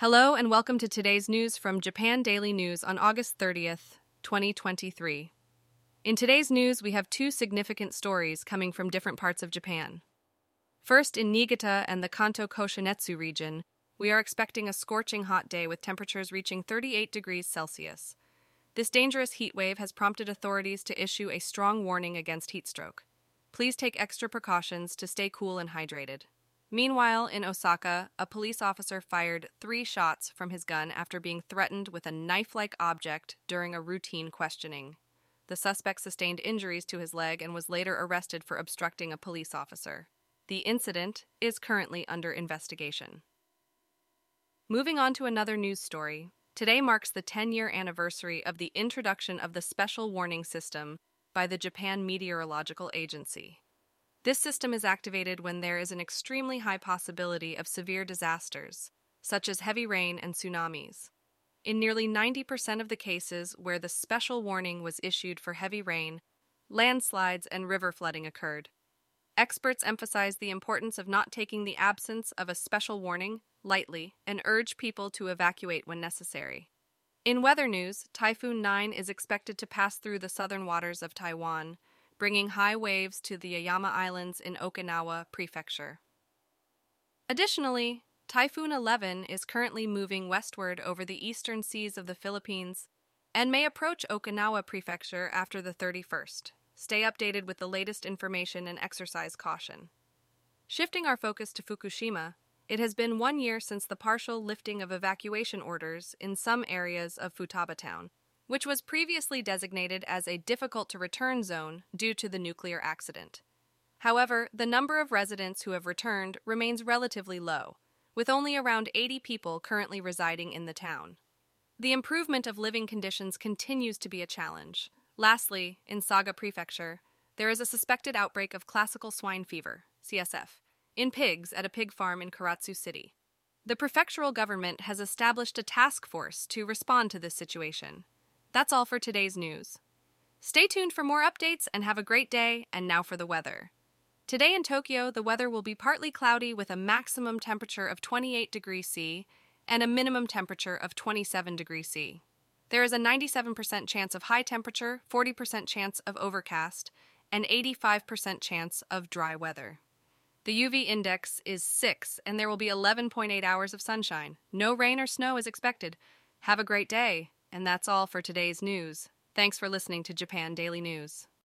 Hello and welcome to today's news from Japan Daily News on August 30th, 2023. In today's news, we have two significant stories coming from different parts of Japan. First, in Niigata and the Kanto Koshinetsu region, we are expecting a scorching hot day with temperatures reaching 38 degrees Celsius. This dangerous heat wave has prompted authorities to issue a strong warning against heat stroke. Please take extra precautions to stay cool and hydrated. Meanwhile, in Osaka, a police officer fired three shots from his gun after being threatened with a knife like object during a routine questioning. The suspect sustained injuries to his leg and was later arrested for obstructing a police officer. The incident is currently under investigation. Moving on to another news story. Today marks the 10 year anniversary of the introduction of the Special Warning System by the Japan Meteorological Agency. This system is activated when there is an extremely high possibility of severe disasters, such as heavy rain and tsunamis. In nearly 90% of the cases where the special warning was issued for heavy rain, landslides and river flooding occurred. Experts emphasize the importance of not taking the absence of a special warning lightly and urge people to evacuate when necessary. In weather news, Typhoon 9 is expected to pass through the southern waters of Taiwan, bringing high waves to the Yaeyama Islands in Okinawa Prefecture. Additionally, Typhoon 11 is currently moving westward over the eastern seas of the Philippines and may approach Okinawa Prefecture after the 31st. Stay updated with the latest information and exercise caution. Shifting our focus to Fukushima, it has been one year since the partial lifting of evacuation orders in some areas of Futaba town, which was previously designated as a difficult to return zone due to the nuclear accident. However, the number of residents who have returned remains relatively low, with only around 80 people currently residing in the town. The improvement of living conditions continues to be a challenge. Lastly, in Saga Prefecture, there is a suspected outbreak of classical swine fever, CSF, in pigs at a pig farm in Karatsu City. The prefectural government has established a task force to respond to this situation. That's all for today's news. Stay tuned for more updates and have a great day. And now for the weather. Today in Tokyo, the weather will be partly cloudy with a maximum temperature of 28 degrees C and a minimum temperature of 27 degrees C. There is a 97% chance of high temperature, 40% chance of overcast, and 85% chance of dry weather. The UV index is 6, and there will be 11.8 hours of sunshine. No rain or snow is expected. Have a great day. And that's all for today's news. Thanks for listening to Japan Daily News.